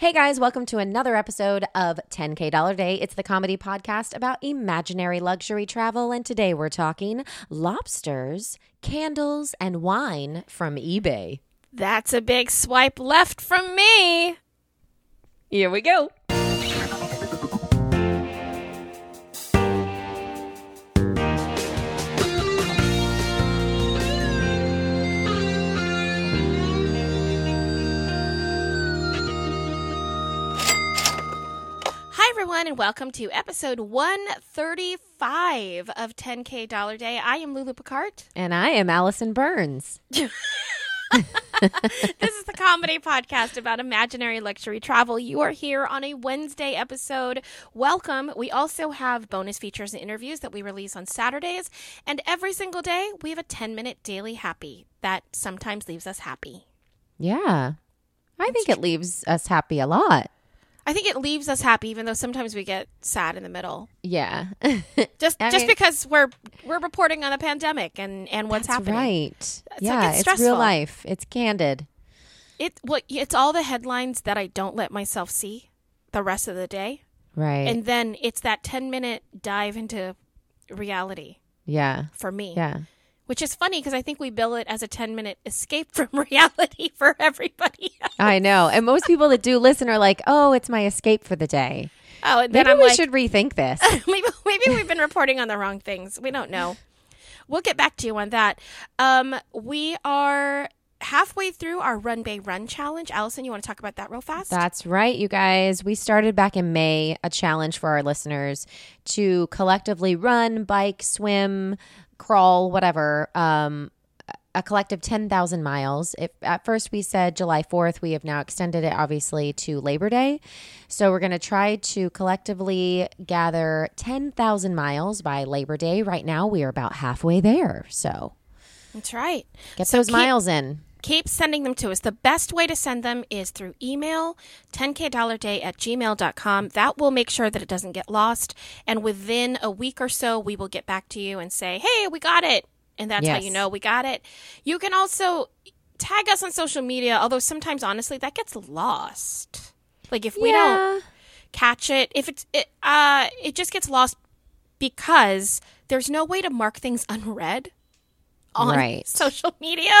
Hey guys, welcome to another episode of 10K Dollar Day. It's the comedy podcast about imaginary luxury travel, and today we're talking lobsters, candles, and wine from eBay. That's a big swipe left from me. Here we go. Everyone, and welcome to episode 135 of 10K Dollar Day. I am Lulu Picard. And I am Allison Burns. This is the comedy podcast about imaginary luxury travel. You are here on a Wednesday episode. Welcome. We also have bonus features and interviews that we release on Saturdays. And every single day, we have a 10 minute daily happy that sometimes leaves us happy. Yeah. I think it leaves us happy a lot. I think it leaves us happy, even though sometimes we get sad in the middle. Yeah. Just I just mean- because we're we're reporting on a pandemic and and what's That's happening. right. like, yeah, it's it's, real life. It's candid. It well, it's all the headlines that I don't let myself see the rest of the day, Right. and then it's that ten minute dive into reality yeah. for me. Yeah. Which is funny because I think we bill it as a ten minute escape from reality for everybody. I know. And most people that do listen are like, oh, it's my escape for the day. oh, and then Maybe I'm we like, should rethink this. maybe maybe we've been reporting on the wrong things. We don't know. We'll get back to you on that. Um, we are halfway through our Run Bay Run challenge. Allison, you want to talk about that real fast? That's right, you guys. We started back in May a challenge for our listeners to collectively run, bike, swim, crawl, whatever. Um, a collective 10,000 miles. If at first we said July 4th, we have now extended it obviously to Labor Day. So we're going to try to collectively gather 10,000 miles by Labor Day. Right now we are about halfway there. So That's right. get So those keep- miles in. Keep sending them to us. The best way to send them is through email, 10kdollarday at gmail.com. That will make sure that it doesn't get lost. And within a week or so, we will get back to you and say, hey, we got it. And that's how you know we got it. You can also tag us on social media, although sometimes, honestly, that gets lost. Like if we don't catch it, if it's, it, uh, it just gets lost because there's no way to mark things unread on Right. social media.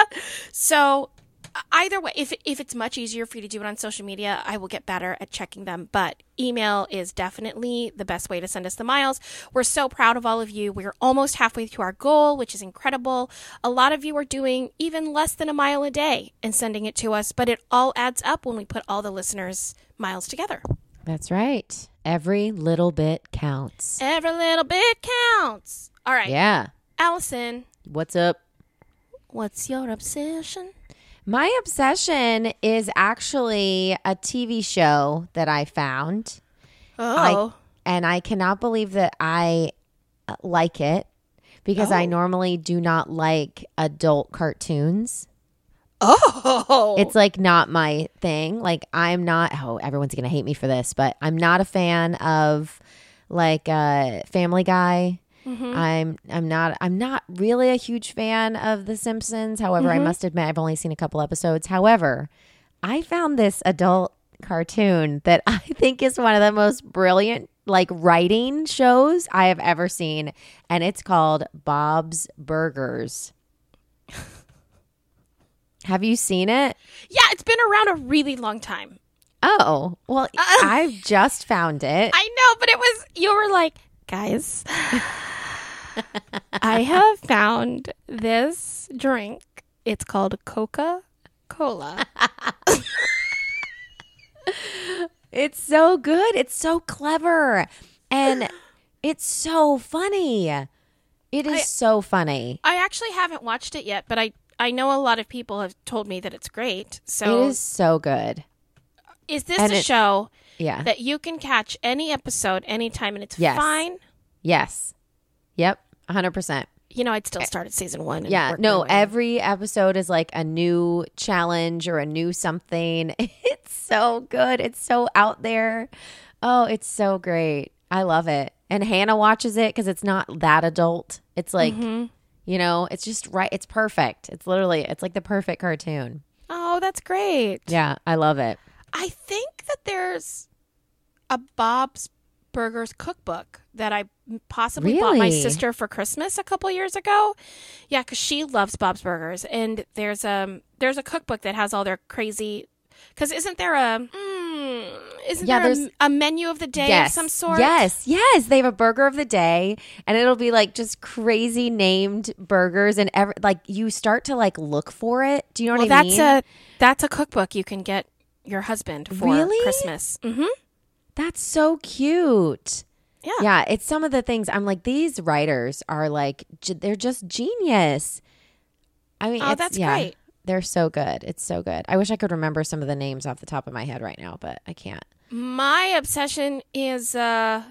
So uh, either way, if if it's much easier for you to do it on social media, I will get better at checking them. But email is definitely the best way to send us the miles. We're so proud of all of you. We're almost halfway to our goal, which is incredible. A lot of you are doing even less than a mile a day and sending it to us, but it all adds up when we put all the listeners' miles together. That's right. Every little bit counts. Every little bit counts. All right, Yeah. Allison, What's up? What's your obsession? My obsession is actually a TV show that I found, Oh, and I cannot believe that I uh, like it because I Oh. normally do not like adult cartoons. oh, It's like not my thing. Like I'm not. Oh, everyone's gonna hate me for this, but I'm not a fan of like uh, Family Guy. Mm-hmm. I'm I'm not I'm not really a huge fan of The Simpsons. However, I mm-hmm. must admit I've only seen a couple episodes. However, I found this adult cartoon that I think is one of the most brilliant like writing shows I have ever seen and it's called Bob's Burgers. have you seen it? Yeah, it's been around a really long time. Oh, well, uh, I've just found it. I know, but it was you were like, guys, I have found this drink. It's called Coca Cola. It's so good. It's so clever. And it's so funny. It is I- so funny. I actually haven't watched it yet, but I I know a lot of people have told me that it's great. So It is so good. is this and a it- show Yeah. that you can catch any episode anytime and it's Yes. fine? yes. Yep. 100%. You know, I'd still start at season one. And Yeah. work No, every episode is like a new challenge or a new something. It's so good. It's so out there. Oh, it's so great. I love it. And Hannah watches it because it's not that adult. It's like, Mm-hmm. you know, it's just right. It's perfect. It's literally, it's like the perfect cartoon. Oh, that's great. Yeah, I love it. I think that there's a Bob's Burgers cookbook that I possibly bought my sister for Christmas a couple years ago. Yeah, because she loves Bob's Burgers, and there's um there's a cookbook that has all their crazy. Because isn't there a mm, isn't Yeah, there a, a menu of the day yes. of some sort? Yes, yes. They have a burger of the day, and it'll be like just crazy named burgers, and ever like you start to like look for it. Do you know Well, what I that's mean? That's a that's a cookbook you can get your husband for Really? Christmas. hmm That's so cute. Yeah. Yeah, it's some of the things I'm like, these writers are like, they're just genius. I mean, Oh, it's- that's yeah, great. They're so good. It's so good. I wish I could remember some of the names off the top of my head right now, but I can't. My obsession is uh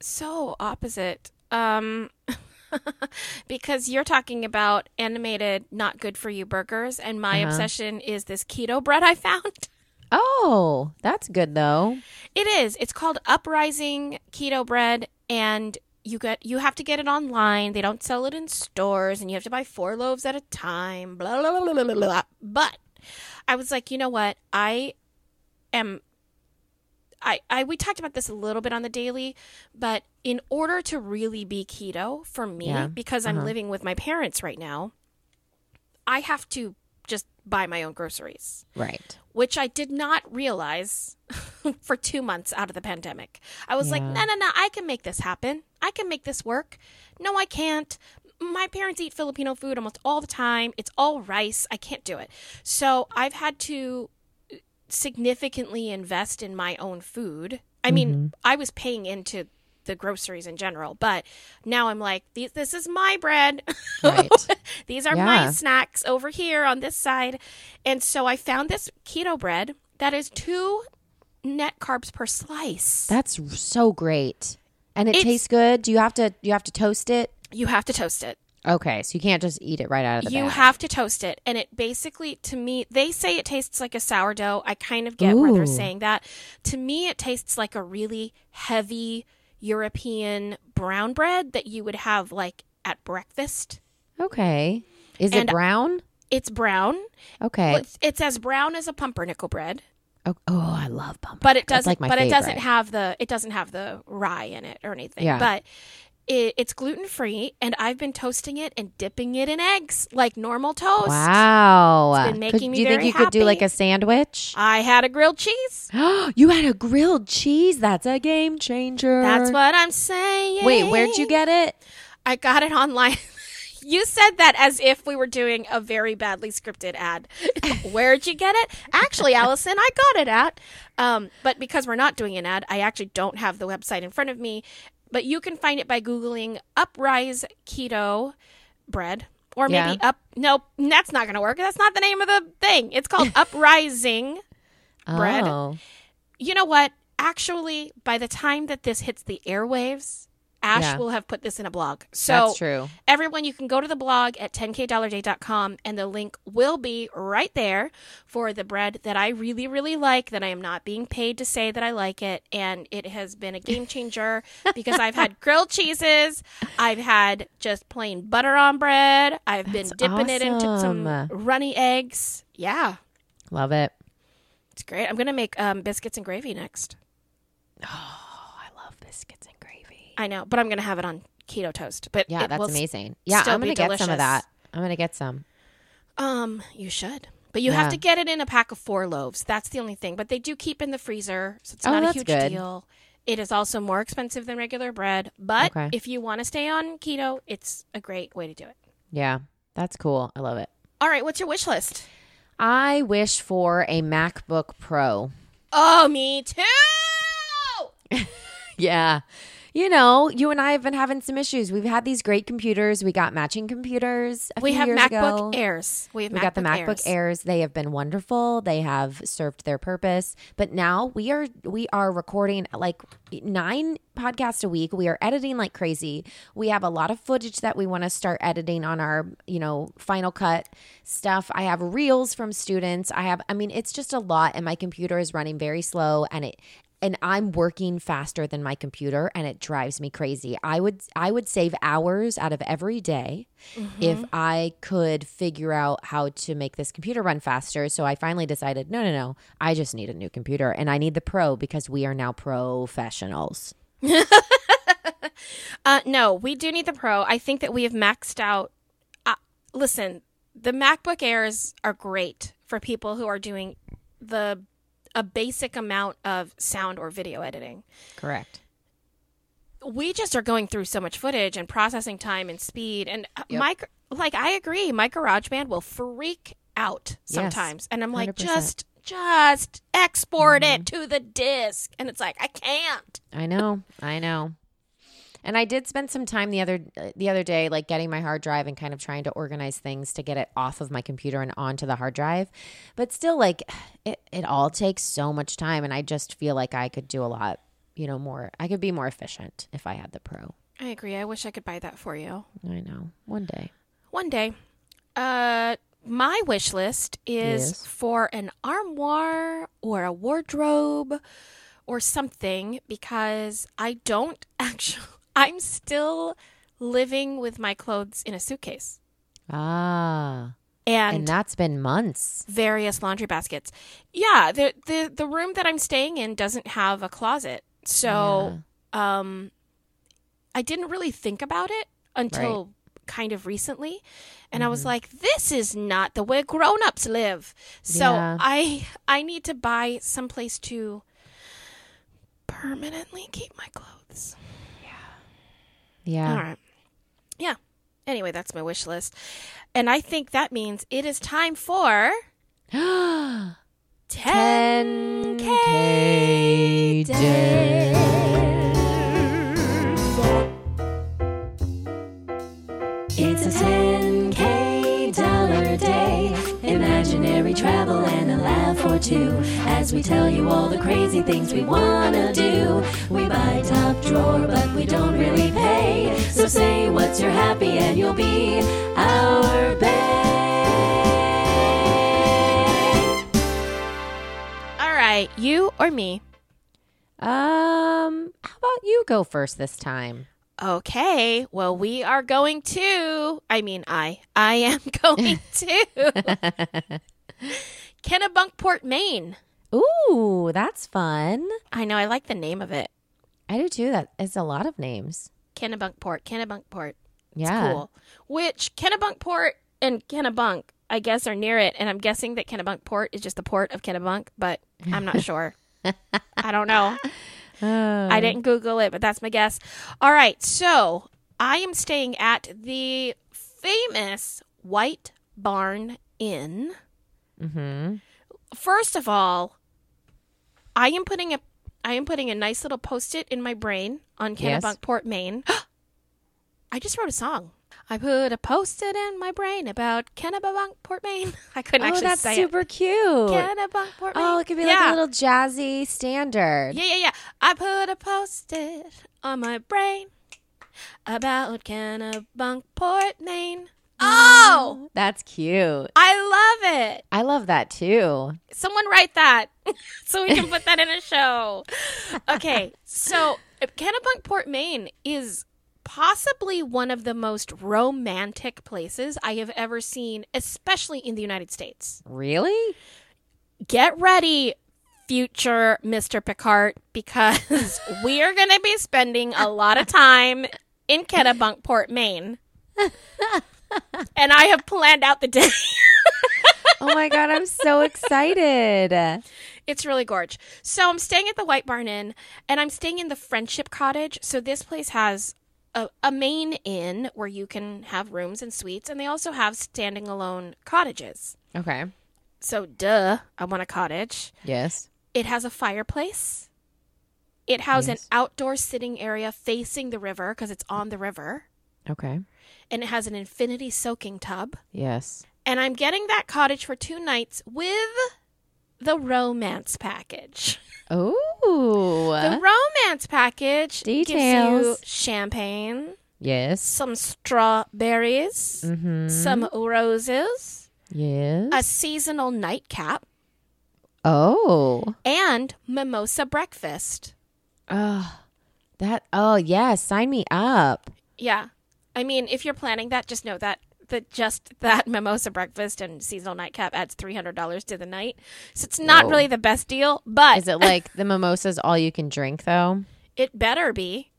so opposite. Um because you're talking about animated not good for you burgers and my Uh-huh. obsession is this keto bread I found. Oh, that's good though. It is. It's called Uprising Keto Bread and you get you have to get it online. They don't sell it in stores and you have to buy 4 loaves at a time. Blah blah blah blah blah. blah. But I was like, "You know what? I am I, I we talked about this a little bit on the daily, but in order to really be keto for me, Yeah. because I'm Uh-huh. living with my parents right now, I have to just buy my own groceries, Right. Which I did not realize for two months out of the pandemic. I was like, no, no, no, I can make this happen. I can make this work. No, I can't. My parents eat Filipino food almost all the time. It's all rice. I can't do it. So I've had to significantly invest in my own food. I mean, Mm-hmm. I was paying into the groceries in general, but now I'm like, this is my bread. Right. These are my snacks over here on this side. And so I found this keto bread that is two net carbs per slice. That's so great. And it It's- tastes good. Do you have to you have to toast it? you have to toast it. Okay, so you can't just eat it right out of the You bag. have to toast it. And it basically, to me, they say it tastes like a sourdough. I kind of get where they're saying that. To me, it tastes like a really heavy European brown bread that you would have like at breakfast. Okay. Is And- it brown? It's brown. Okay. It's, it's as brown as a pumpernickel bread, Oh, oh, I love pumpkin. but it doesn't. like but it doesn't have the. It doesn't have the rye in it or anything. Yeah. But it, it's gluten free, and I've been toasting it and dipping it in eggs like normal toast. Wow. It's been making could, me do you think you could do like a sandwich? I had a grilled cheese. you had a grilled cheese. That's a game changer. That's what I'm saying. Wait, where'd you get it? I got it online. you said that as if we were doing a very badly scripted ad. Where'd you get it? Actually, Allison, I got it at. Um, but because we're not doing an ad, I actually don't have the website in front of me. But you can find it by googling "Uprise Keto Bread." Or maybe Yeah. up. Nope, that's not going to work. That's not the name of the thing. It's called Uprising. Bread. Oh. You know what? Actually, by the time that this hits the airwaves, Ash Yeah. will have put this in a blog. So That's true. everyone, you can go to the blog at 10kdollarday.com and the link will be right there for the bread that I really, really like, that I am not being paid to say that I like it. And it has been a game changer because I've had grilled cheeses, I've had just plain butter on bread, I've been That's dipping it into some runny eggs. Yeah, Love it. it's great. I'm going to make um, biscuits and gravy next. Oh, I love biscuits and gravy. I know, but I'm going to have it on keto toast. But Yeah, that's amazing. Yeah, I'm gonna get some of that. I'm gonna get some. Um, you should. But you Yeah. have to get it in a pack of four loaves. That's the only thing. But they do keep in the freezer, so it's Oh, not a huge good. deal. It is also more expensive than regular bread, but Okay. if you want to stay on keto, it's a great way to do it. Yeah, that's cool. I love it. All right, what's your wish list? I wish for a MacBook Pro. Oh, me too. Yeah. You know, you and I have been having some issues. We've had these great computers. We got matching computers. A We few have years MacBook ago. Airs. We have We MacBook got the MacBook Airs. Airs. They have been wonderful. They have served their purpose. But now we are we are recording like nine podcasts a week. We are editing like crazy. We have a lot of footage that we want to start editing on our, you know, final cut stuff. I have reels from students. I have I mean, it's just a lot and my computer is running very slow and it and I'm working faster than my computer and it drives me crazy. I would I would save hours out of every day if I could figure out how to make this computer run faster. So I finally decided, no, no, no. I just need a new computer and I need the pro because we are now professionals. Uh, no, we do need the Pro. I think that we have maxed out. Uh, listen, the MacBook Airs are great for people who are doing the a basic amount of sound or video editing. Correct. We just are going through so much footage and processing time and speed and uh, Yep. my like I agree, my GarageBand will freak out sometimes, and I'm like 100%. just just export Mm-hmm. it to the disk, and it's like I can't. I know, I know. And I did spend some time the other the other day, like getting my hard drive and kind of trying to organize things to get it off of my computer and onto the hard drive. But still, like it, it all takes so much time, and I just feel like I could do a lot, you know, more. I could be more efficient if I had the pro. I agree. I wish I could buy that for you. I know. One day. One day. Uh my wish list is Yes. for an armoire or a wardrobe or something because I don't actually I'm still living with my clothes in a suitcase Ah, and, and that's been months. various laundry baskets. Yeah, the the the room that I'm staying in doesn't have a closet. So, um I didn't really think about it until kind of recently. And I was Mm-hmm. like, this is not the way grown-ups live. So, Yeah. I I need to buy someplace to permanently keep my clothes. Yeah. All right. Yeah. Anyway, that's my wish list. And I think that means it is time for 10K It's a 10K travel and a laugh or two. As we tell you all the crazy things we wanna do. We buy top drawer, but we don't really pay. So say what's your happy and you'll be our bae. All right, you or me? Um, how about you go first this time? Okay. Well, we are going to. I mean, I. I am going to Kennebunkport, Maine. Ooh, that's fun. I know. I like the name of it. I do too. That is a lot of names. Kennebunkport. Kennebunkport. It's Yeah. cool. Which Kennebunkport and Kennebunk, I guess, are near it, and I'm guessing that Kennebunkport is just the port of Kennebunk, but I'm not sure. I don't know. Oh. I didn't Google it, but that's my guess. All right, so I am staying at the famous White Barn Inn. Mm-hmm. First of all, I am putting a I am putting a nice little post-it in my brain on Yes. Kennebunkport, Maine. I just wrote a song. I put a post-it in my brain about Kennebunkport, Maine. I couldn't Oh, actually that's say super cute. Kennebunkport, Maine. Oh, it could be like Yeah. a little jazzy standard. Yeah, yeah, yeah. I put a post-it on my brain about Kennebunkport, Maine. Oh, That's cute. I love it. I love that too. Someone write that so we can put that in a show. Okay, so Kennebunkport, Maine is possibly one of the most romantic places I have ever seen, especially in the United States. Really? Get ready, future Mr. Picard, because we are going to be spending a lot of time in Kennebunkport, Maine. and I have planned out the day. Oh my god, I'm so excited. It's really gorge. So I'm staying at the White Barn Inn, and I'm staying in the Friendship Cottage. So this place has a, a main inn where you can have rooms and suites, and they also have standing alone cottages. Okay. So duh, I want a cottage. Yes. It has a fireplace. It has Yes. an outdoor sitting area facing the river because it's on the river, Okay. and it has an infinity soaking tub. Yes. And I'm getting that cottage for two nights with the romance package. Oh. The romance package gives you Details. champagne, yes. some strawberries, Mm-hmm. some roses, Yes. a seasonal nightcap. Oh. and mimosa breakfast. Oh. That oh yes, sign me up. Yeah. I mean, if you're planning that, just know that that just that mimosa breakfast and seasonal nightcap adds three hundred dollars to the night. So it's not Whoa. really the best deal, but Is it like the mimosas all you can drink though? it better be.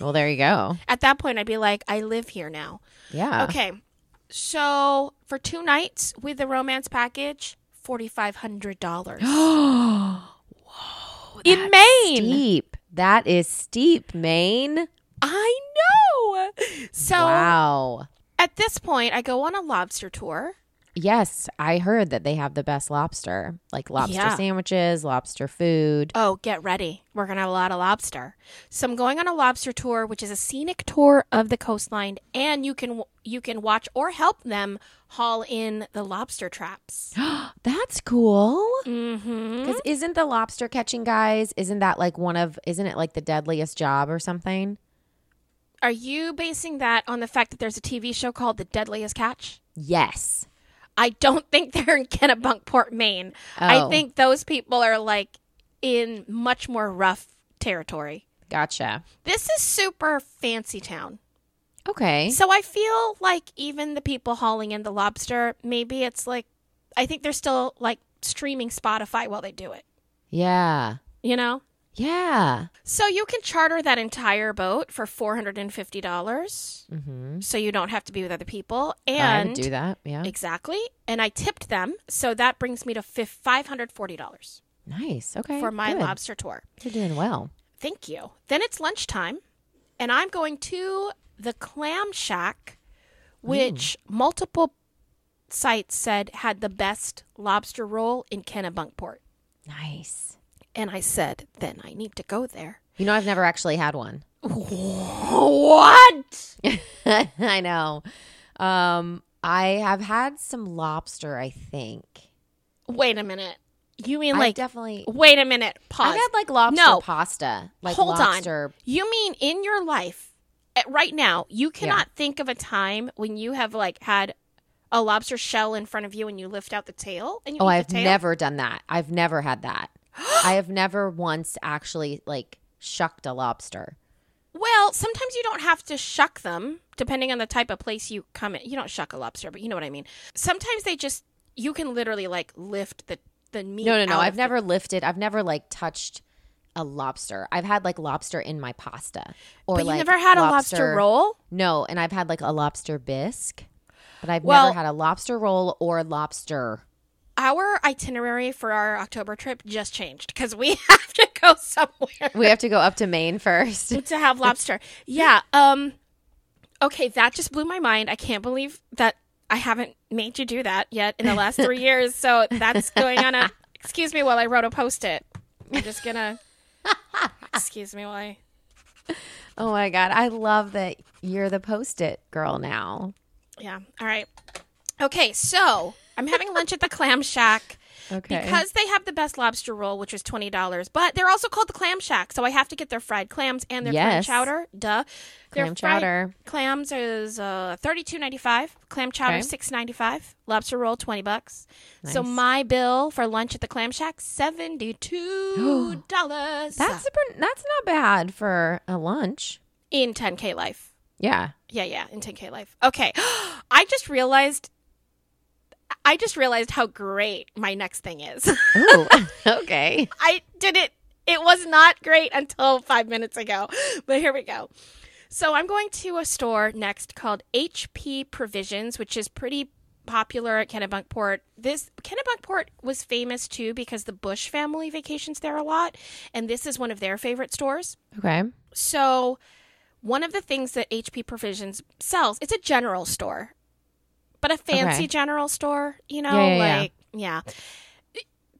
Well, there you go. At that point, I'd be like, I live here now. Yeah. Okay. So for two nights with the romance package, forty five hundred dollars Whoa! in Maine. Steep. That is steep, Maine. I know. So wow. at this point, I go on a lobster tour. Yes, I heard that they have the best lobster, like lobster Yeah. sandwiches, lobster food. Oh, get ready. We're going to have a lot of lobster. So I'm going on a lobster tour, which is a scenic tour of the coastline and you can you can watch or help them haul in the lobster traps. That's cool. Mhm. Because isn't the lobster catching guys? Isn't that like one of? Isn't it like the deadliest job or something? Are you basing that on the fact that there's a TV show called The Deadliest Catch? Yes. I don't think they're in Kennebunkport, Maine. I Oh. think those people are like in much more rough territory. Gotcha. This is super fancy town. Okay. So I feel like even the people hauling in the lobster, maybe it's like, I think they're still like streaming Spotify while they do it, Yeah. you know? Yeah. So you can charter that entire boat for $450 Mm-hmm. so you don't have to be with other people. And do that. Yeah. exactly. And I tipped them. So that brings me to $540 Nice. Okay. for my good. lobster tour. You're doing well. Thank you. Then it's lunchtime, and I'm going to the Clam Shack, which multiple sites said had the best lobster roll in Kennebunkport. Nice. And I said, then I need to go there. You know, I've never actually had one. What? I know. Um, I have had some lobster. I think. Wait a minute. You mean I like? definitely. wait a minute. Pause. I've had like lobster No. pasta. Like Hold lobster. on. You mean in your life, right now, you cannot think of a time when you have like had a lobster shell in front of you and you lift out the tail and you Oh, I've never done that. I've never had that. I have never once actually like shucked a lobster. Well, sometimes you don't have to shuck them, depending on the type of place you come in. You don't shuck a lobster, but you know what I mean. Sometimes they just you can literally like lift the the meat. No, no, no. I've of the- never lifted. I've never like touched a lobster. I've had like lobster in my pasta. Or But you like never had a lobster roll. No, and I've had like a lobster bisque, but I've Well- never had a lobster roll or lobster. Our itinerary for our October trip just changed because we have to go somewhere We have to go up to Maine first. to have lobster. Yeah. Um. Okay, that just blew my mind. I can't believe that I haven't made you do that yet in the last three years. So that's going on a. Excuse me while I wrote a post it. I'm just gonna. Excuse me while I. Oh my god, I love that you're the post-it girl now. Yeah. All right. Okay, so I'm having lunch at the Clam Shack Okay. because they have the best lobster roll, which is twenty dollars. But they're also called the Clam Shack, so I have to get their fried clams and their clam chowder. Duh. Their Clam fried chowder. Clams is uh, thirty two ninety five. Clam chowder Okay. six ninety five. Lobster roll twenty bucks. So my bill for lunch at the Clam Shack seventy two dollars. that's super, that's not bad for a lunch. in ten k life. Yeah. Yeah, yeah, in 10K life. Okay. I just realized I just realized how great my next thing is. Ooh. okay. I did it it was not great until 5 minutes ago. But here we go. So I'm going to a store next called HB Provisions, which is pretty popular at Kennebunkport. This Kennebunkport was famous too because the Bush family vacations there a lot, and this is one of their favorite stores. Okay. So, one of the things that HB Provisions sells, it's a general store, but a fancy Okay. general store, you know, Yeah, yeah, yeah. like, yeah.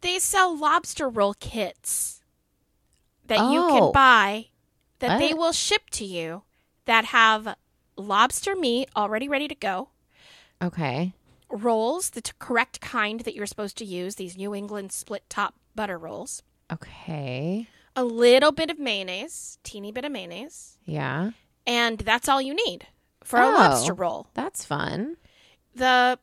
They sell lobster roll kits that you Oh. can buy that they will ship to you that have lobster meat already ready to go, Okay. rolls, the t- correct kind that you're supposed to use, these New England split top butter rolls, Okay. a little bit of mayonnaise, teeny bit of mayonnaise, Yeah. and that's all you need for a Oh. lobster roll. That's fun. The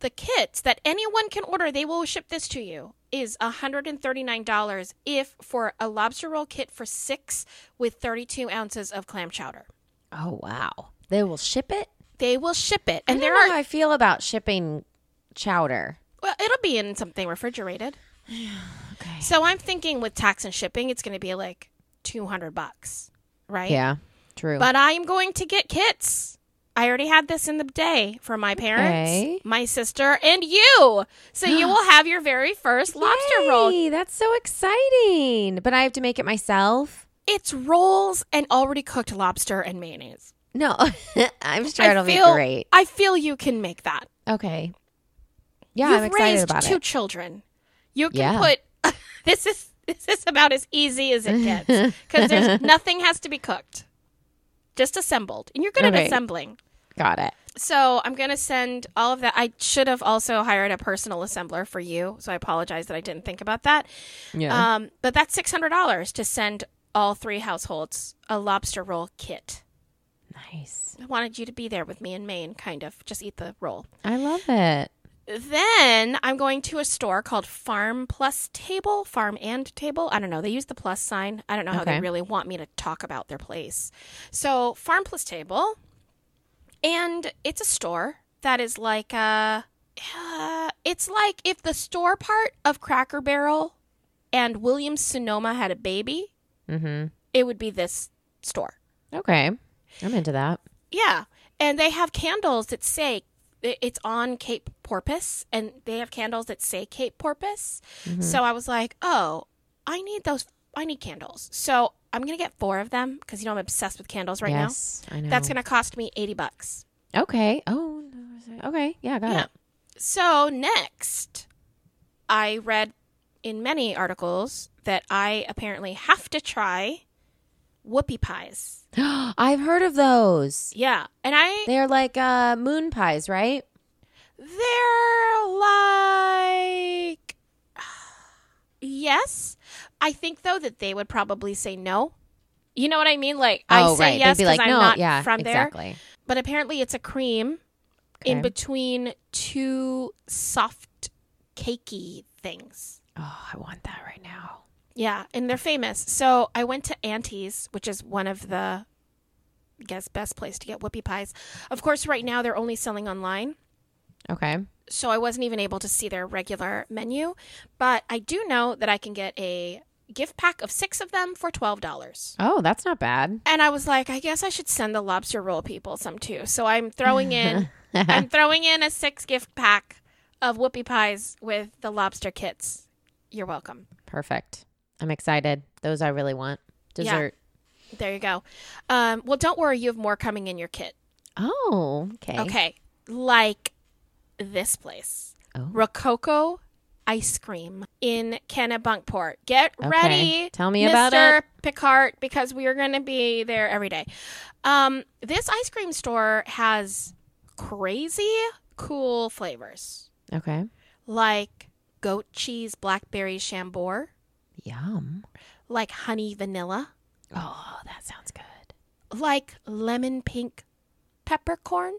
the kits that anyone can order, they will ship this to you, is $139 if for a lobster roll kit for six with 32 ounces of clam chowder. Oh wow. They will ship it. They will ship it. And there there I know are, how I feel about shipping chowder. well, it'll be in something refrigerated. Okay. So I'm thinking with tax and shipping, it's going to be like 200 bucks, right? Yeah. True. But I am going to get kits. I already had this in the day for my parents, Okay. my sister, and you. So you will have your very first lobster roll. That's so exciting. But I have to make it myself. It's rolls and already cooked lobster and mayonnaise. No, I'm sure I it'll feel, be great. I feel you can make that. Okay. Yeah, You've I'm excited raised about two it. children. You can Yeah. put this is this is about as easy as it gets because there's nothing has to be cooked, just assembled, and you're good at assembling. Got it. So I'm gonna send all of that. I should have also hired a personal assembler for you, so I apologize that I didn't think about that. Yeah. Um, but that's six hundred dollars to send all three households a lobster roll kit. nice. I wanted you to be there with me in Maine, kind of just eat the roll. I love it. Then I'm going to a store called Farm Plus Table, Farm and Table. I don't know. They use the plus sign. I don't know how Okay. they really want me to talk about their place. So Farm Plus Table, and it's a store that is like a. uh it's like if the store part of Cracker Barrel and Williams Sonoma had a baby, Mm-hmm. it would be this store. Okay. I'm into that. Yeah. And they have candles that say it's on Cape Porpoise and they have candles that say Cape Porpoise. Mm-hmm. So I was like, "Oh, I need those I need candles." So I'm going to get 4 of them because you know I'm obsessed with candles right yes, I know. now. That's going to cost me 80 bucks. Okay. Oh. Okay. Yeah. Got Yeah. it. So next, I read in many articles that I apparently have to try whoopie pies. I've heard of those. Yeah, and I They're like uh, moon pies, right? They're like yes. I think though that they would probably say no. You know what I mean? Like I oh, say right. yes They'd be like, I'm not yeah, from there. exactly. But apparently it's a cream in between two soft cakey things. Oh, I want that right now. Yeah, and they're famous. So I went to Auntie's, which is one of the I guess best place to get whoopie pies. Of course, right now they're only selling online. Okay. so I wasn't even able to see their regular menu. But I do know that I can get a gift pack of six of them for twelve dollars. Oh, that's not bad. And I was like, I guess I should send the lobster roll people some too. So I'm throwing in, I'm throwing in a six gift pack of whoopie pies with the lobster kits. You're welcome. Perfect. I'm excited. Those I really want. Yeah. Dessert. There you go. Um, well, don't worry, you have more coming in your kit. Oh, okay. Okay, like this place, Oh. Rococo ice cream in Kennebunkport. Get Okay. ready, Tell me Mr. about it. Picard, because we are going to be there every day. Um, this ice cream store has crazy cool flavors, Okay. like goat cheese blackberry chambord, Yum. like honey vanilla, Oh, that sounds good. like lemon pink peppercorn,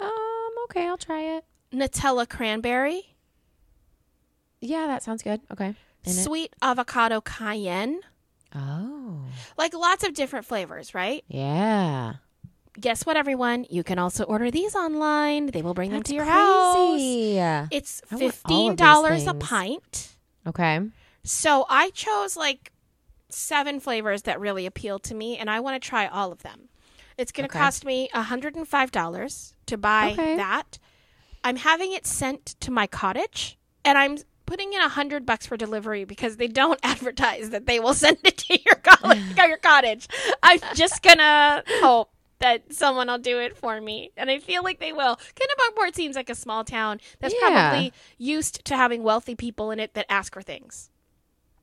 Um, okay, I'll try it. Nutella cranberry, Yeah, that sounds good. Okay. In it. sweet avocado cayenne. Oh. like lots of different flavors, right? Yeah. Guess what, everyone? You can also order these online. They will bring them to your house. crazy. It's I want all of fifteen dollars a pint. Okay. So I chose like seven flavors that really appealed to me, and I want to try all of them. It's going to Okay. cost me hundred and five dollars to buy Okay. that. I'm having it sent to my cottage, and I'm putting in a hundred bucks for delivery because they don't advertise that they will send it to your cottage. your cottage. I'm just gonna hope that someone will do it for me, and I feel like they will. Kennebunkport seems like a small town that's Yeah. probably used to having wealthy people in it that ask for things.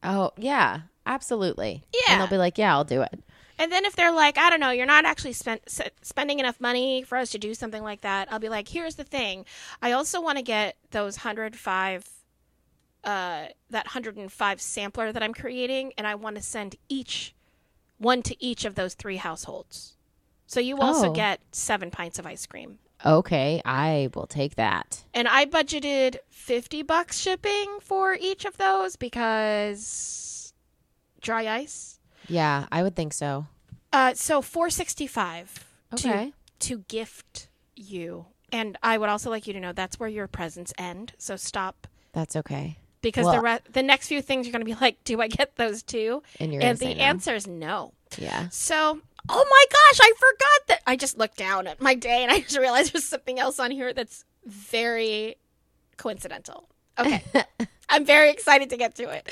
Oh, yeah. Absolutely. Yeah. And they'll be like, yeah, I'll do it. And then if they're like, I don't know, you're not actually spend, s- spending enough money for us to do something like that, I'll be like, here's the thing. I also want to get those 105 uh that 105 sampler that I'm creating and I want to send each one to each of those three households. So you also Oh. get 7 pints of ice cream Okay, I will take that. And I budgeted 50 bucks shipping for each of those because dry ice. Yeah, I would think so. Uh, so 465 Okay. to, to gift you. And I would also like you to know that's where your presents end. So stop That's okay. because Well- the re- the next few things you're going to be like, do I get those too? And you're and the no. answer is no. Yeah. So, oh my gosh, I forgot that. I just looked down at my day and I just realized there's something else on here that's very coincidental. Okay. I'm very excited to get to it.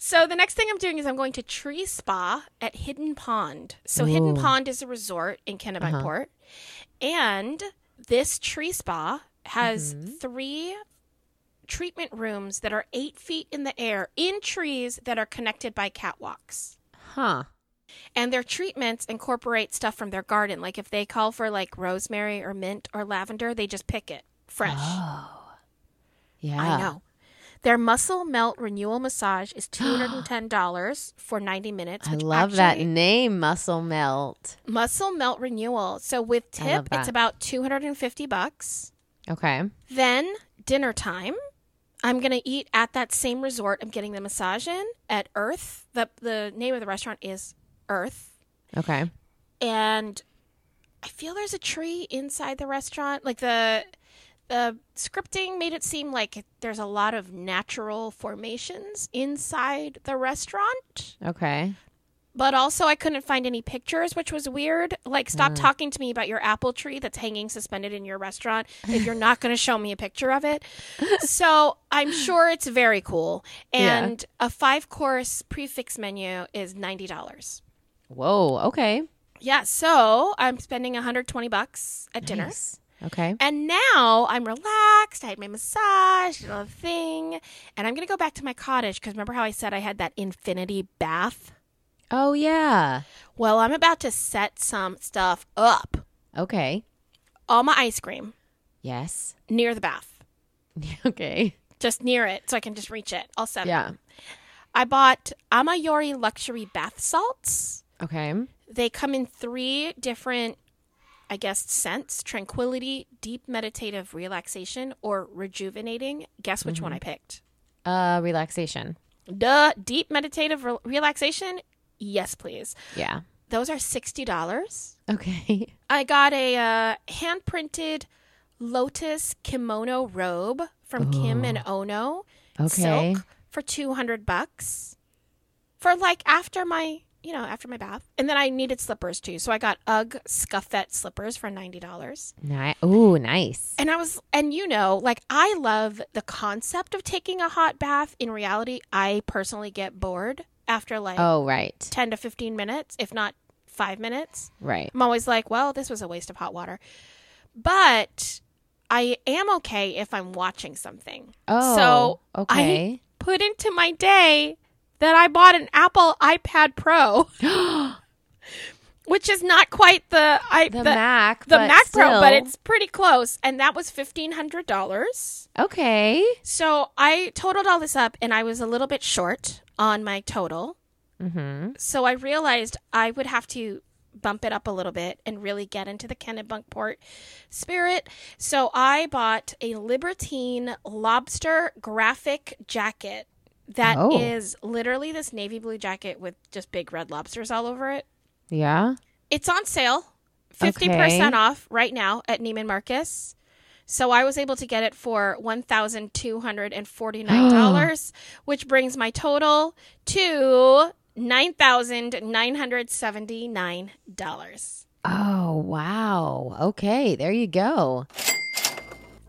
So, the next thing I'm doing is I'm going to Tree Spa at Hidden Pond. So, Hidden Pond is a resort in Kennebunkport. Uh-huh. And this tree spa has mm-hmm. three treatment rooms that are eight feet in the air in trees that are connected by catwalks. Huh. And their treatments incorporate stuff from their garden. Like if they call for like rosemary or mint or lavender, they just pick it fresh. Oh. Yeah. I know. Their muscle melt renewal massage is two hundred and ten dollars for ninety minutes. I love that name, Muscle Melt. muscle melt renewal. So with tip, it's about two hundred and fifty bucks. Okay. Then dinner time. I'm gonna eat at that same resort. I'm getting the massage in at Earth. the The name of the restaurant is Earth. Okay. and I feel there's a tree inside the restaurant. Like the the scripting made it seem like there's a lot of natural formations inside the restaurant. Okay. But also I couldn't find any pictures, which was weird. Like stop mm. talking to me about your apple tree that's hanging suspended in your restaurant if you're not going to show me a picture of it. So, I'm sure it's very cool. Yeah. And a 5-course prix fixe menu is $90. Whoa. Okay. Yeah, so I'm spending 120 bucks at dinner. Okay. And now I'm relaxed. I had my massage, the thing, and I'm gonna go back to my cottage because remember how I said I had that infinity bath? Oh yeah. Well, I'm about to set some stuff up. Okay. All my ice cream Yes. near the bath, Okay. just near it, so I can just reach it. I'll set Yeah. them. I bought Amayori luxury bath salts. Okay. They come in three different, I guess, scents tranquility, deep meditative relaxation, or rejuvenating. Guess which one I picked? Uh, relaxation. Duh, deep meditative re- relaxation? Yes, please. Yeah. Those are $60. Okay. I got a uh, hand printed lotus kimono robe from Kim and Ono. Okay. Silk for 200 bucks. For like after my, you know, after my bath. And then I needed slippers too. So I got UGG scuffette slippers for $90. Nice. Ooh, nice. And I was, and you know, like I love the concept of taking a hot bath. In reality, I personally get bored after like Oh, right. 10 to 15 minutes, if not five minutes. Right. I'm always like, well, this was a waste of hot water. But I am okay if I'm watching something. Oh. so okay. I put into my day that I bought an Apple iPad Pro, which is not quite the I the, Mac. the but Mac Pro, but it's pretty close, and that was fifteen hundred dollars. okay. So I totaled all this up, and I was a little bit short on my total. Mm-hmm. So I realized I would have to bump it up a little bit and really get into the Kennebunkport spirit. So I bought a Libertine lobster graphic jacket that is Oh. literally this navy blue jacket with just big red lobsters all over it. Yeah. It's on sale, 50% Okay. off right now at Neiman Marcus. So I was able to get it for $1,249, which brings my total to $9,979. Ah. Oh, wow. Okay. There you go.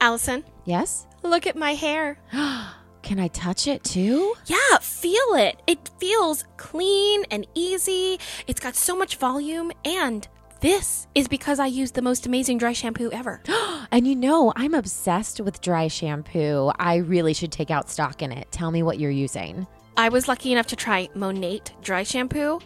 Allison, Yes. look at my hair. Can I touch it too? Yeah, feel it. It feels clean and easy. It's got so much volume and this is because I use the most amazing dry shampoo ever. And you know, I'm obsessed with dry shampoo. I really should take out stock in it. Tell me what you're using. I was lucky enough to try Monat dry shampoo.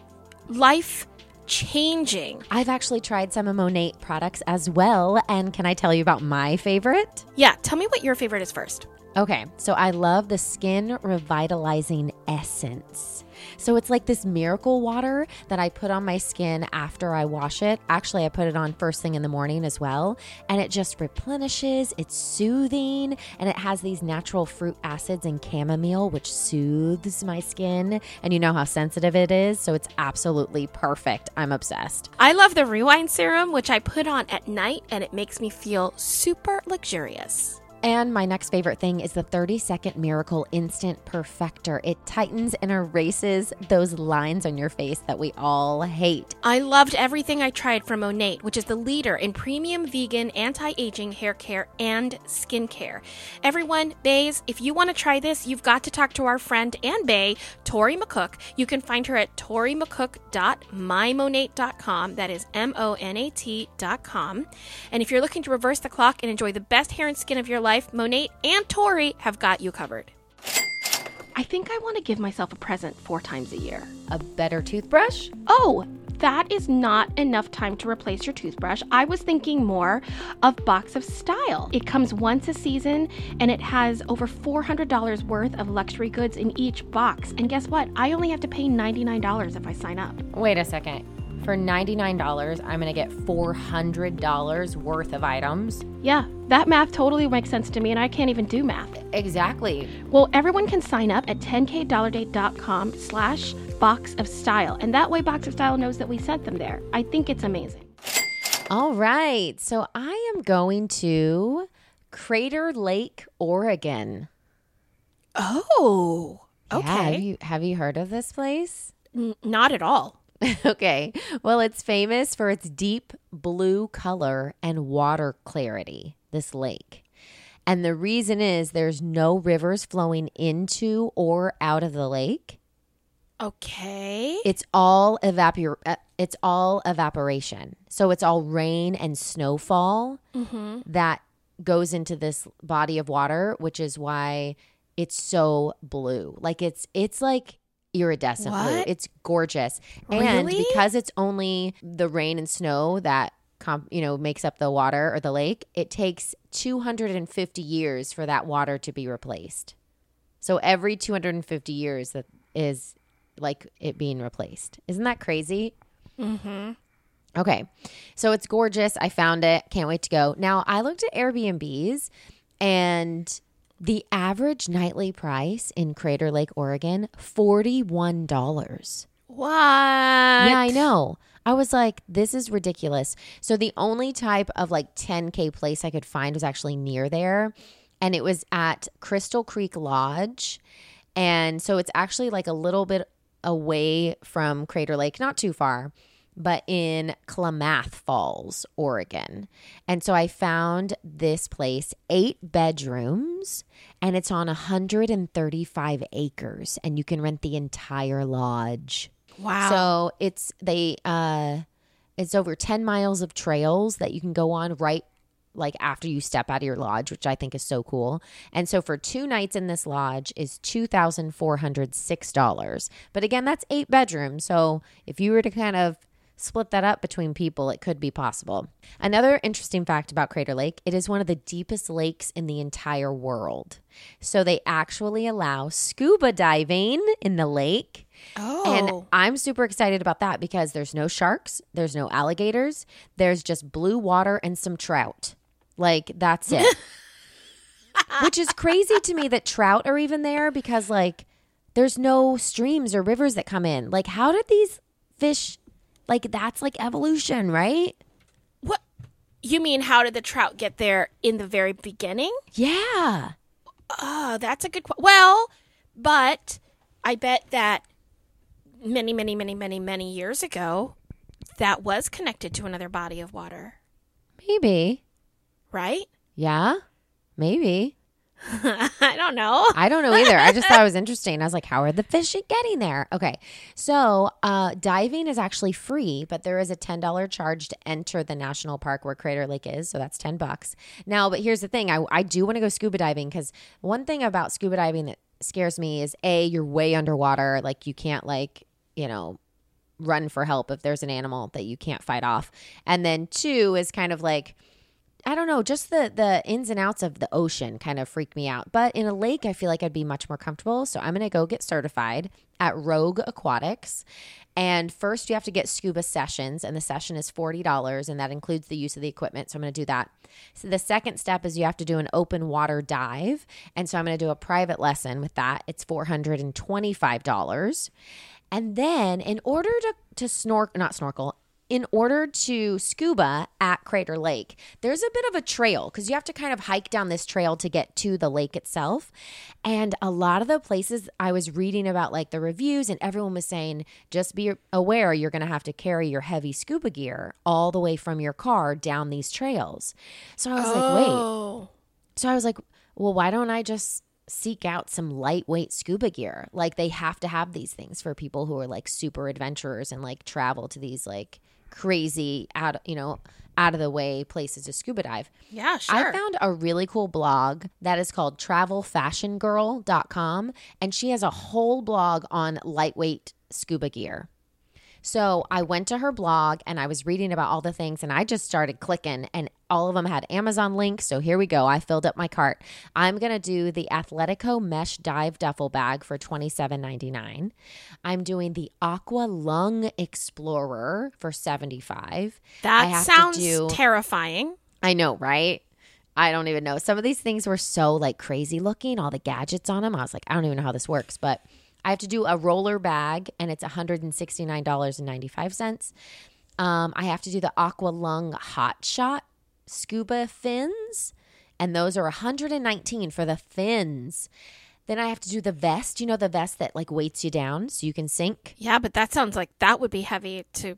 Life changing. I've actually tried some of Monat products as well. And can I tell you about my favorite? Yeah, tell me what your favorite is first. Okay, so I love the skin revitalizing essence. So it's like this miracle water that I put on my skin after I wash it. Actually, I put it on first thing in the morning as well. And it just replenishes, it's soothing, and it has these natural fruit acids and chamomile, which soothes my skin. And you know how sensitive it is. So it's absolutely perfect. I'm obsessed. I love the rewind serum, which I put on at night and it makes me feel super luxurious. And my next favorite thing is the 30 Second Miracle Instant Perfector. It tightens and erases those lines on your face that we all hate. I loved everything I tried from Monat, which is the leader in premium vegan anti-aging hair care and skincare. Everyone, Bays, if you want to try this, you've got to talk to our friend and Bay, Tori McCook. You can find her at torymccook.mymonat.com. That is M-O-N-A-T.com. And if you're looking to reverse the clock and enjoy the best hair and skin of your life, Monat and Tory have got you covered. I think I want to give myself a present four times a year. A better toothbrush? Oh, that is not enough time to replace your toothbrush. I was thinking more of Box of Style. It comes once a season and it has over $400 worth of luxury goods in each box. And guess what? I only have to pay $99 if I sign up. Wait a second. For $99, I'm going to get $400 worth of items. Yeah, that math totally makes sense to me, and I can't even do math. Exactly. Well, everyone can sign up at 10kdollarday.com slash box of style, and that way Box of Style knows that we sent them there. I think it's amazing. All right. So I am going to Crater Lake, Oregon. Oh, Yeah, have you have you heard of this place? N- not at all. okay. Well, it's famous for its deep blue color and water clarity, this lake. And the reason is there's no rivers flowing into or out of the lake. Okay. It's all evapor uh, it's all evaporation. So it's all rain and snowfall that goes into this body of water, which is why it's so blue. Like it's it's like iridescent blue. It's gorgeous. And Really? because it's only the rain and snow that comp, you know makes up the water or the lake, it takes 250 years for that water to be replaced. So every 250 years that is like it being replaced. Isn't that crazy? Mm-hmm. Okay. So it's gorgeous. I found it. Can't wait to go. Now, I looked at Airbnbs and the average nightly price in Crater Lake, Oregon, $41. What? Yeah, I know. I was like, this is ridiculous. So the only type of like 10K place I could find was actually near there. And it was at Crystal Creek Lodge. And so it's actually like a little bit away from Crater Lake, not too far, but in Klamath Falls, Oregon. And so I found this place, eight bedrooms, and it's on 135 acres, and you can rent the entire lodge. Wow. So it's they uh it's over 10 miles of trails that you can go on right like after you step out of your lodge, which I think is so cool. And so for two nights in this lodge is $2,406. But again, that's eight bedrooms. So if you were to kind of split that up between people, it could be possible. Another interesting fact about Crater Lake, it is one of the deepest lakes in the entire world. So they actually allow scuba diving in the lake. oh. And I'm super excited about that because there's no sharks, there's no alligators, there's just blue water and some trout. Like that's it. Which is crazy to me that trout are even there because like there's no streams or rivers that come in. Like how did these fish like that's like evolution, right? what? You mean how did the trout get there in the very beginning? Yeah. Oh, that's a good question. Well, but I bet that many, many, many, many, many years ago, that was connected to another body of water, Maybe. right? Yeah. Maybe. I don't know. I don't know either. I just thought it was interesting. I was like, how are the fish getting there? Okay. So, uh, diving is actually free, but there is a $10 charge to enter the national park where Crater Lake is. So that's 10 bucks. Now, but here's the thing I, I do want to go scuba diving because one thing about scuba diving that scares me is A, you're way underwater. Like, you can't, like, you know, run for help if there's an animal that you can't fight off. And then two is kind of like, I don't know, just the the ins and outs of the ocean kind of freak me out. But in a lake, I feel like I'd be much more comfortable. So I'm going to go get certified at Rogue Aquatics. And first, you have to get scuba sessions, and the session is $40, and that includes the use of the equipment. So I'm going to do that. So the second step is you have to do an open water dive. And so I'm going to do a private lesson with that. It's $425. And then, in order to, to snorkel, not snorkel, in order to scuba at Crater Lake, there's a bit of a trail because you have to kind of hike down this trail to get to the lake itself. And a lot of the places I was reading about, like the reviews, and everyone was saying, just be aware you're going to have to carry your heavy scuba gear all the way from your car down these trails. So I was like, wait. Oh. So I was like, well, why don't I just seek out some lightweight scuba gear? Like they have to have these things for people who are like super adventurers and like travel to these like crazy out, you know, out of the way places to scuba dive. Yeah, sure. I found a really cool blog that is called travelfashiongirl.com and she has a whole blog on lightweight scuba gear. So I went to her blog and I was reading about all the things and I just started clicking and all of them had Amazon links. So here we go. I filled up my cart. I'm going to do the Athletico mesh dive duffel bag for $27.99. I'm doing the Aqua Lung Explorer for 75. I that sounds do- terrifying. I know, right? I don't even know. Some of these things were so like crazy looking, all the gadgets on them. I was like, I don't even know how this works, but I have to do a roller bag and it's $169.95. Um, I have to do the Aqua Lung Hot Shot scuba fins, and those are 119 for the fins. Then I have to do the vest, you know, the vest that like weights you down so you can sink. Yeah, but that sounds like that would be heavy to.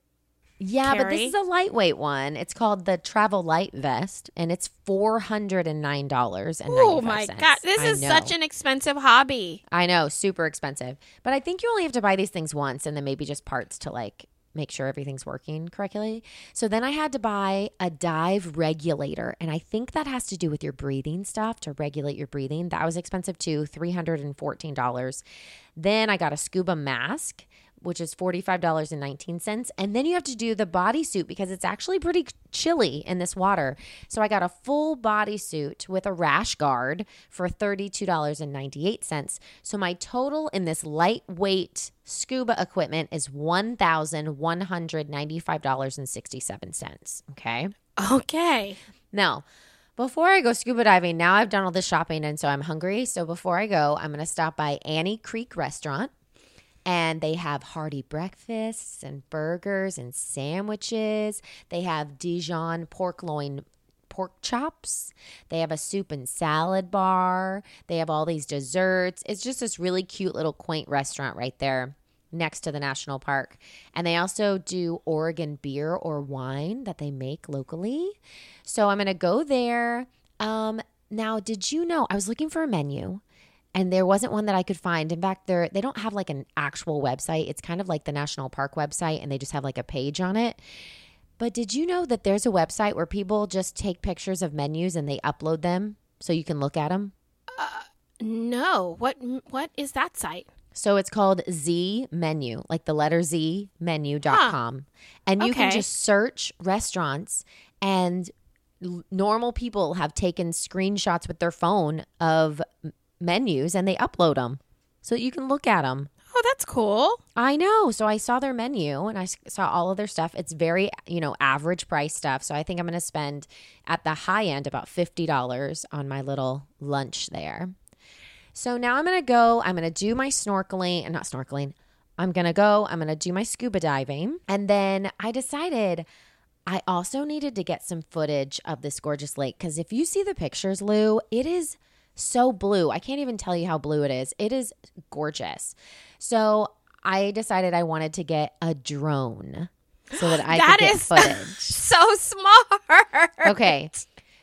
Yeah, but this is a lightweight one. It's called the Travel Light Vest, and it's four hundred and nine dollars Oh my god, this is such an expensive hobby. I know, super expensive. But I think you only have to buy these things once, and then maybe just parts to like make sure everything's working correctly. So then I had to buy a dive regulator, and I think that has to do with your breathing stuff to regulate your breathing. That was expensive too, three hundred and fourteen dollars. Then I got a scuba mask which is $45.19. And then you have to do the bodysuit because it's actually pretty chilly in this water. So I got a full bodysuit with a rash guard for $32.98. So my total in this lightweight scuba equipment is $1,195.67. Okay. Okay. Now, before I go scuba diving, now I've done all this shopping and so I'm hungry. So before I go, I'm going to stop by Annie Creek Restaurant and they have hearty breakfasts and burgers and sandwiches. They have Dijon pork loin pork chops. They have a soup and salad bar. They have all these desserts. It's just this really cute little quaint restaurant right there next to the national park. And they also do Oregon beer or wine that they make locally. So I'm going to go there. Um, now, did you know I was looking for a menu and there wasn't one that I could find. In fact, they're they don't have like an actual website. It's kind of like the national park website and they just have like a page on it. But did you know that there's a website where people just take pictures of menus and they upload them so you can look at them? Uh, no. What what is that site? So it's called Z Menu, like the letter Z menu.com. And you can just search restaurants and normal people have taken screenshots with their phone of menus and they upload them so that you can look at them. Oh, that's cool. I know. So I saw their menu and I saw all of their stuff. It's very, you know, average price stuff. So I think I'm going to spend at the high end about $50 on my little lunch there. So now I'm going to go, I'm going to do my snorkeling and not snorkeling. I'm going to go, I'm going to do my scuba diving. And then I decided I also needed to get some footage of this gorgeous lake because if you see the pictures, Lou, it is so blue. I can't even tell you how blue it is. It is gorgeous. So I decided I wanted to get a drone so that I That could get is- footage. So smart. Okay.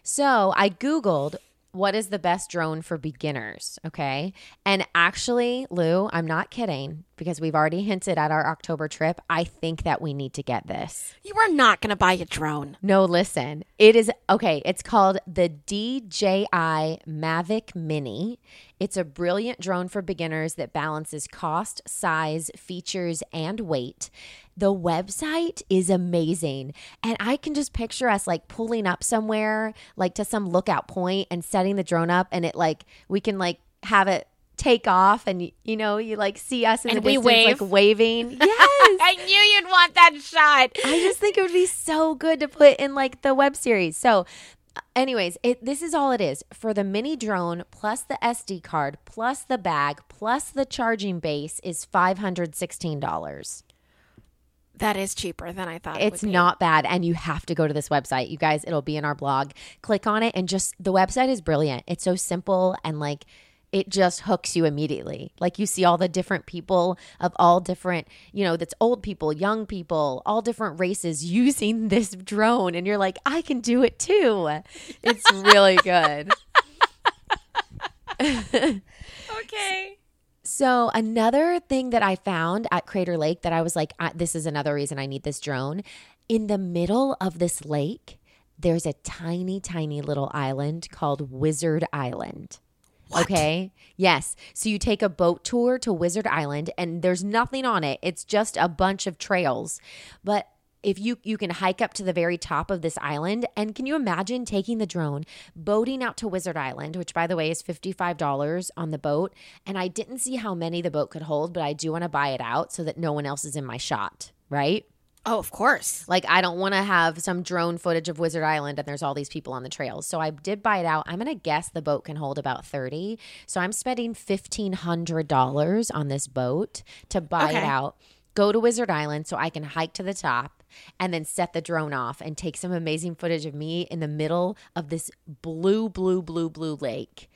So I Googled what is the best drone for beginners. Okay. And actually, Lou, I'm not kidding because we've already hinted at our October trip. I think that we need to get this. You are not going to buy a drone. No, listen. It is okay. It's called the DJI Mavic Mini. It's a brilliant drone for beginners that balances cost, size, features, and weight. the website is amazing. And I can just picture us like pulling up somewhere, like to some lookout point and setting the drone up and it like we can like have it take off and you know you like see us in And the we distance wave. like waving yes I knew you'd want that shot. I just think it would be so good to put in like the web series. So, uh, anyways, it, this is all it is for the mini drone plus the SD card plus the bag plus the charging base is five hundred sixteen dollars. That is cheaper than I thought. it It's would be. not bad, and you have to go to this website, you guys. It'll be in our blog. Click on it, and just the website is brilliant. It's so simple and like. It just hooks you immediately. Like you see all the different people of all different, you know, that's old people, young people, all different races using this drone. And you're like, I can do it too. It's really good. Okay. So another thing that I found at Crater Lake that I was like, this is another reason I need this drone. In the middle of this lake, there's a tiny, tiny little island called Wizard Island. Okay. Yes. So you take a boat tour to Wizard Island and there's nothing on it. It's just a bunch of trails. But if you you can hike up to the very top of this island and can you imagine taking the drone boating out to Wizard Island which by the way is $55 on the boat and I didn't see how many the boat could hold but I do want to buy it out so that no one else is in my shot right Oh, of course. like I don't want to have some drone footage of Wizard Island and there's all these people on the trails. So I did buy it out. I'm going to guess the boat can hold about 30. So I'm spending $1500 on this boat to buy it out. Go to Wizard Island so I can hike to the top and then set the drone off and take some amazing footage of me in the middle of this blue blue blue blue lake.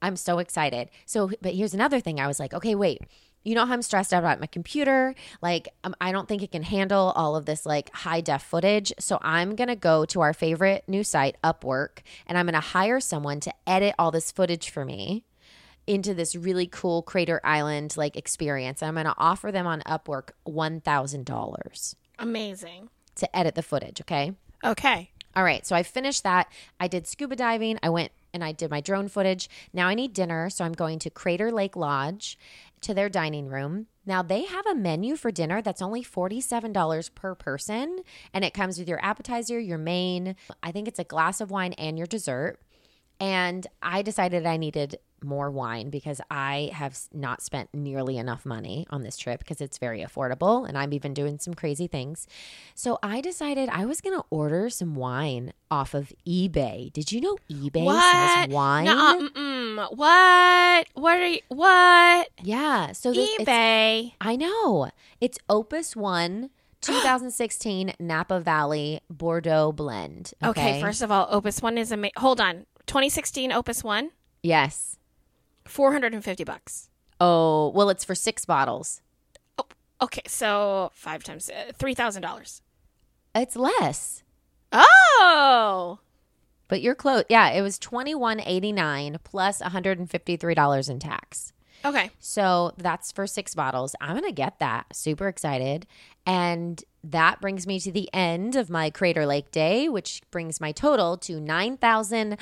I'm so excited. So, but here's another thing. I was like, okay, wait. You know how I'm stressed out about my computer? Like, um, I don't think it can handle all of this like high def footage. So, I'm going to go to our favorite new site, Upwork, and I'm going to hire someone to edit all this footage for me into this really cool Crater Island like experience. And I'm going to offer them on Upwork $1,000 Amazing. to edit the footage. Okay. Okay. All right, so I finished that. I did scuba diving. I went and I did my drone footage. Now I need dinner, so I'm going to Crater Lake Lodge to their dining room. Now they have a menu for dinner that's only $47 per person, and it comes with your appetizer, your main, I think it's a glass of wine and your dessert. And I decided I needed more wine because I have not spent nearly enough money on this trip because it's very affordable and I'm even doing some crazy things. So I decided I was going to order some wine off of eBay. Did you know eBay What? sells wine? Nuh-uh. What? What are you? What? Yeah. So this, it's- eBay. I know. It's Opus 1 2016 Napa Valley Bordeaux blend. Okay. First of all, Opus One is amazing. Hold on. 2016 Opus One, Yes. 450 bucks. Oh, well, it's for six bottles. Oh, Okay, so five times uh, three thousand dollars. It's less. Oh, But you're close. Yeah, it was twenty one eighty nine plus one hundred and fifty three dollars in tax. okay. So that's for six bottles. I'm gonna get that. Super excited, and that brings me to the end of my Crater Lake day, which brings my total to nine thousand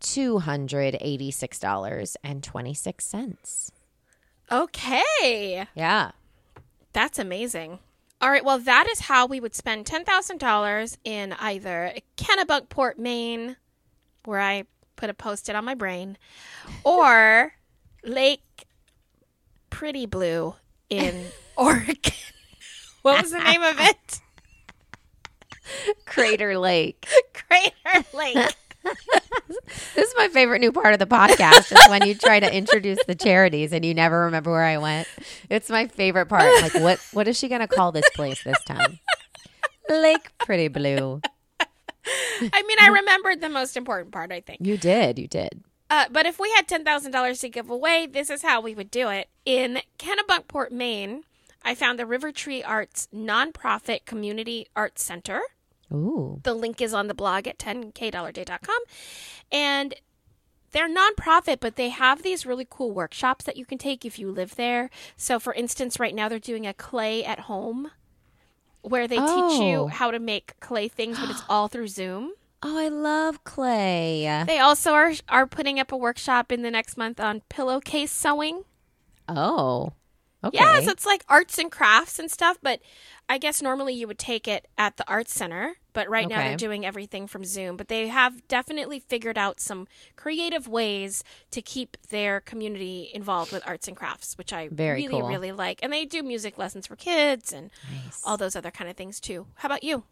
two hundred eighty six dollars and twenty six cents. Okay, Yeah. that's amazing. All right, well, that is how we would spend ten thousand dollars in either Kennebunkport, Maine, where I put a post-it on my brain, or Lake Pretty Blue in Oregon. What was the name of it? Crater Lake. Crater Lake. This is my favorite new part of the podcast is when you try to introduce the charities and you never remember where I went. It's my favorite part. Like what what is she gonna call this place this time? Lake Pretty Blue. I mean, I remembered the most important part. I think. You did, you did. Uh, but if we had ten thousand dollars to give away, this is how we would do it. In Kennebunkport, Maine, I found the River Tree Arts nonprofit community arts center. Ooh. The link is on the blog at 10kdollarday.com. And they're nonprofit, but they have these really cool workshops that you can take if you live there. So, for instance, right now they're doing a clay at home where they teach Oh. you how to make clay things, but it's all through Zoom. Oh, I love clay. They also are are putting up a workshop in the next month on pillowcase sewing. Oh. Okay. Yeah, so it's like arts and crafts and stuff, but I guess normally you would take it at the arts center, but right now they're doing everything from Zoom. But they have definitely figured out some creative ways to keep their community involved with arts and crafts, which I Very really, cool. really like. And they do music lessons for kids and Nice. all those other kind of things too. How about you?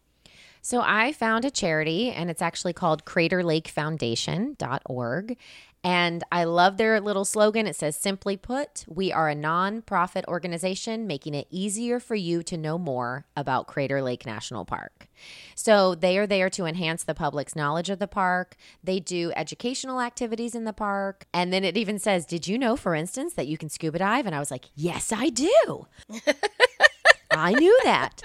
So I found a charity and it's actually called Crater Lake Foundation.org. And I love their little slogan. It says, simply put, we are a nonprofit organization making it easier for you to know more about Crater Lake National Park. So they are there to enhance the public's knowledge of the park. They do educational activities in the park. And then it even says, Did you know, for instance, that you can scuba dive? And I was like, Yes, I do. I knew that.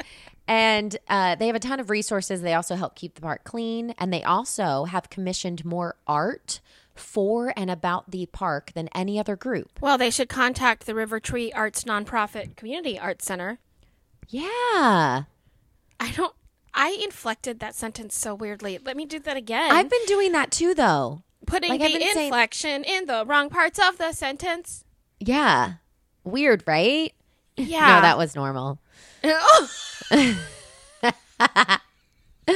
And uh, they have a ton of resources. They also help keep the park clean. And they also have commissioned more art for and about the park than any other group. Well, they should contact the River Tree Arts Nonprofit Community Arts Center. Yeah. I don't. I inflected that sentence so weirdly. Let me do that again. I've been doing that too, though. putting like the been saying- inflection in the wrong parts of the sentence. Yeah. Weird, right? Yeah. No, that was normal.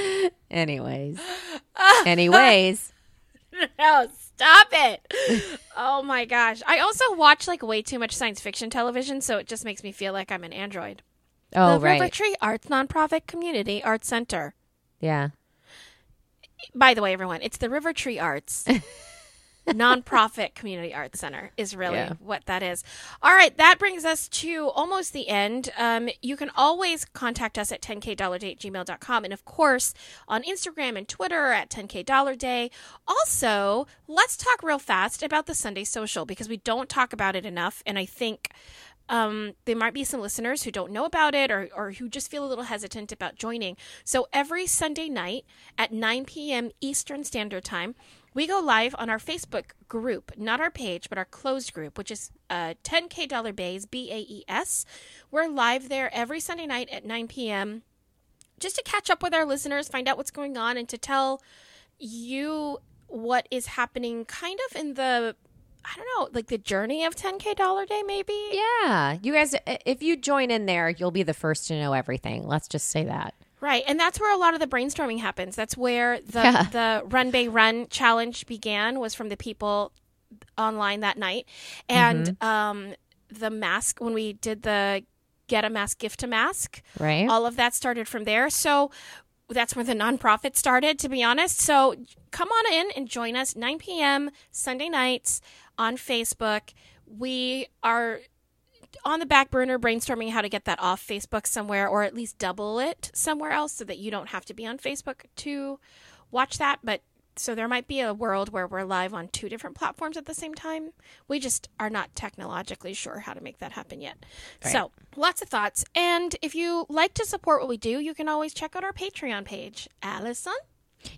Anyways. Anyways. no, stop it. oh my gosh. I also watch like way too much science fiction television, so it just makes me feel like I'm an android. Oh, the River. Tree Arts Nonprofit Community Arts Center. Yeah. By the way, everyone, it's the River Tree Arts Nonprofit Community Arts Center is really Yeah. what that is. All right, that brings us to almost the end. Um, you can always contact us at 10kdollarday at gmail.com. And of course, on Instagram and Twitter at 10kdollarday. Also, let's talk real fast about the Sunday Social because we don't talk about it enough. And I think um, there might be some listeners who don't know about it or, or who just feel a little hesitant about joining. So every Sunday night at 9 p.m. Eastern Standard Time, we go live on our Facebook group, not our page, but our closed group, which is uh, 10K Dollar Bays, B A E S. We're live there every Sunday night at 9 p.m. just to catch up with our listeners, find out what's going on, and to tell you what is happening kind of in the I don't know, like the journey of 10K Dollar Day, maybe? Yeah. You guys, if you join in there, you'll be the first to know everything. Let's just say that. Right. And that's where a lot of the brainstorming happens. That's where the, Yeah. the Run Bay Run challenge began, was from the people online that night. And um, the mask, when we did the get a mask, gift a mask, Right? all of that started from there. So that's where the nonprofit started, to be honest. So come on in and join us 9 p.m. Sunday nights on Facebook. We are on the back burner brainstorming how to get that off Facebook somewhere or at least double it somewhere else so that you don't have to be on Facebook to watch that. But so there might be a world where we're live on two different platforms at the same time. We just are not technologically sure how to make that happen yet. So lots of thoughts. And if you like to support what we do, you can always check out our Patreon page. Allison?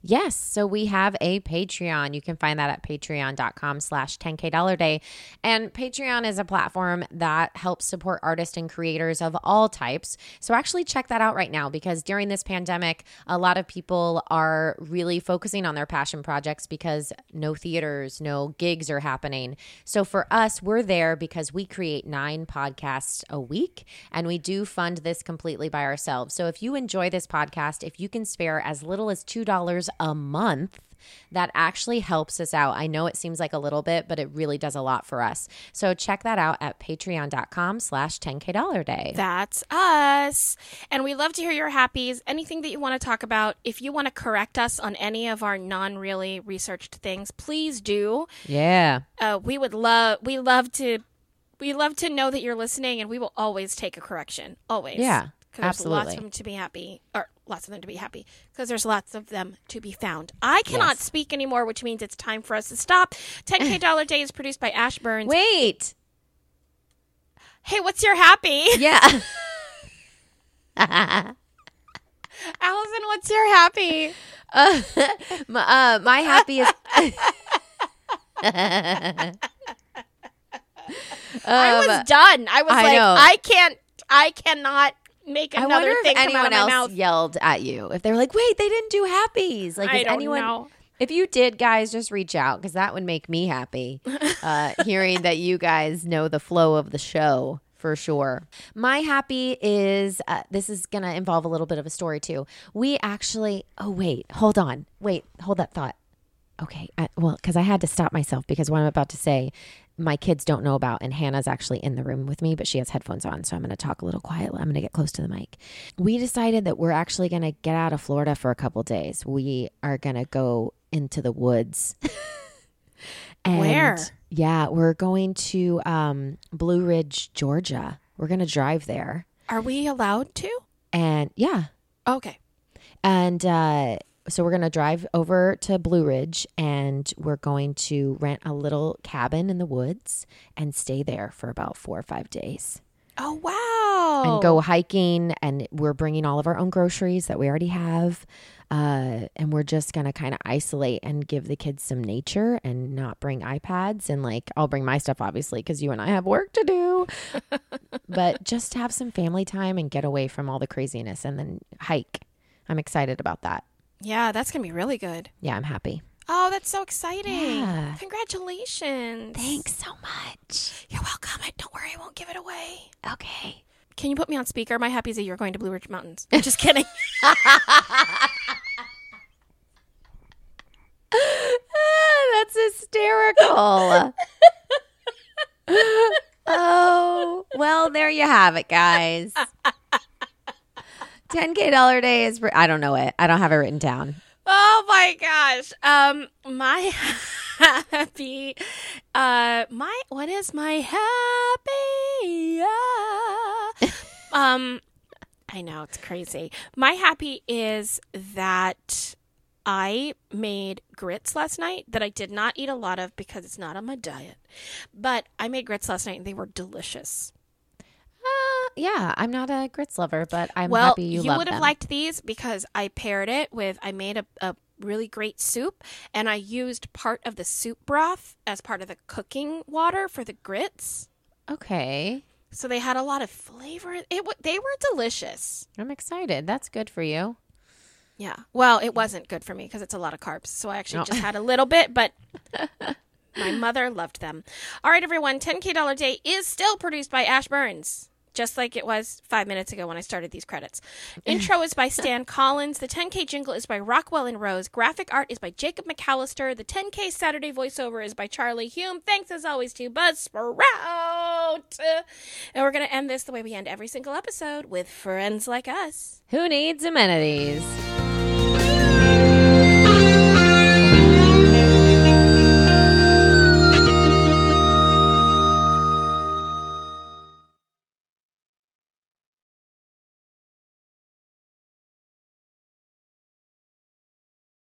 Yes. So we have a Patreon. You can find that at patreon.com slash 10K dollar day. And Patreon is a platform that helps support artists and creators of all types. So actually check that out right now because during this pandemic, a lot of people are really focusing on their passion projects because no theaters, no gigs are happening. So for us, we're there because we create nine podcasts a week and we do fund this completely by ourselves. So if you enjoy this podcast, if you can spare as little as $2 a month, that actually helps us out. I know it seems like a little bit, but it really does a lot for us. So check that out at patreon.com slash 10K dollar day. That's us. And we love to hear your happies. Anything that you want to talk about. If you want to correct us on any of our non really researched things, please do. Yeah. Uh, we would love we love to we love to know that you're listening and we will always take a correction. Always. Yeah, 'Cause there's lots absolutely. of them to be happy or lots of them to be happy because there's lots of them to be found. I cannot Yes. speak anymore, which means it's time for us to stop. 10K Dollar Day is produced by Ash Burns. Wait. Hey, what's your happy? Yeah. Allison, what's your happy? uh, my, uh, my happy is. I Um, was done. I was I like, know. I can't, I cannot make I another wonder thing if anyone else mouth. yelled at you. If they're like, "Wait, they didn't do happies." Like, I is anyone? know. If you did, guys, just reach out because that would make me happy. Uh, hearing that you guys know the flow of the show for sure. My happy is uh, this is going to involve a little bit of a story too. We actually, oh, wait, hold on. Wait, hold that thought. Okay. I, well, because I had to stop myself because what I'm about to say, my kids don't know about, and Hannah's actually in the room with me, but she has headphones on. So I'm going to talk a little quietly. I'm going to get close to the mic. We decided that we're actually going to get out of Florida for a couple days. We are going to go into the woods. And, Where? Yeah, we're going to um, Blue Ridge, Georgia. We're going to drive there. Are we allowed to? And yeah. Okay. And uh, so we're going to drive over to Blue Ridge and we're going to rent a little cabin in the woods and stay there for about four or five days Oh wow. and go hiking. And we're bringing all of our own groceries that we already have. Uh, and we're just going to kind of isolate and give the kids some nature and not bring iPads. And like, I'll bring my stuff, obviously, because you and I have work to do. but just have some family time and get away from all the craziness and then hike. I'm excited about that. Yeah, that's gonna be really good. Yeah, I'm happy. Oh, that's so exciting. Yeah. Congratulations. Thanks so much. You're welcome. I- Don't worry, I won't give it away. Okay. Can you put me on speaker? My happy is that you're going to Blue Ridge Mountains. I'm just kidding. That's hysterical. oh, well, there you have it, guys. 10K dollar day is, I don't know it. I don't have it written down. oh my gosh. Um, my happy. Uh, my what is my happy? um, I know it's crazy. My happy is that I made grits last night that I did not eat a lot of because it's not on my diet. But I made grits last night and they were delicious. Uh, yeah, I'm not a grits lover, but I'm well, happy you, love would have liked these because I paired it with I made a, a really great soup and I used part of the soup broth as part of the cooking water for the grits. Okay. So they had a lot of flavor. It w- they were delicious. I'm excited. That's good for you. Yeah. Well, it wasn't good for me because it's a lot of carbs. So I actually just had a little bit, but my mother loved them. All right, everyone. 10K Dollar Day is still produced by Ash Burns. Just like it was five minutes ago when I started these credits. Intro is by Stan Collins. The 10K jingle is by Rockwell and Rose. Graphic art is by Jacob McAllister. The 10K Saturday voiceover is by Charlie Hume. Thanks as always to Buzzsprout. And we're going to end this the way we end every single episode with friends like us. Who needs amenities?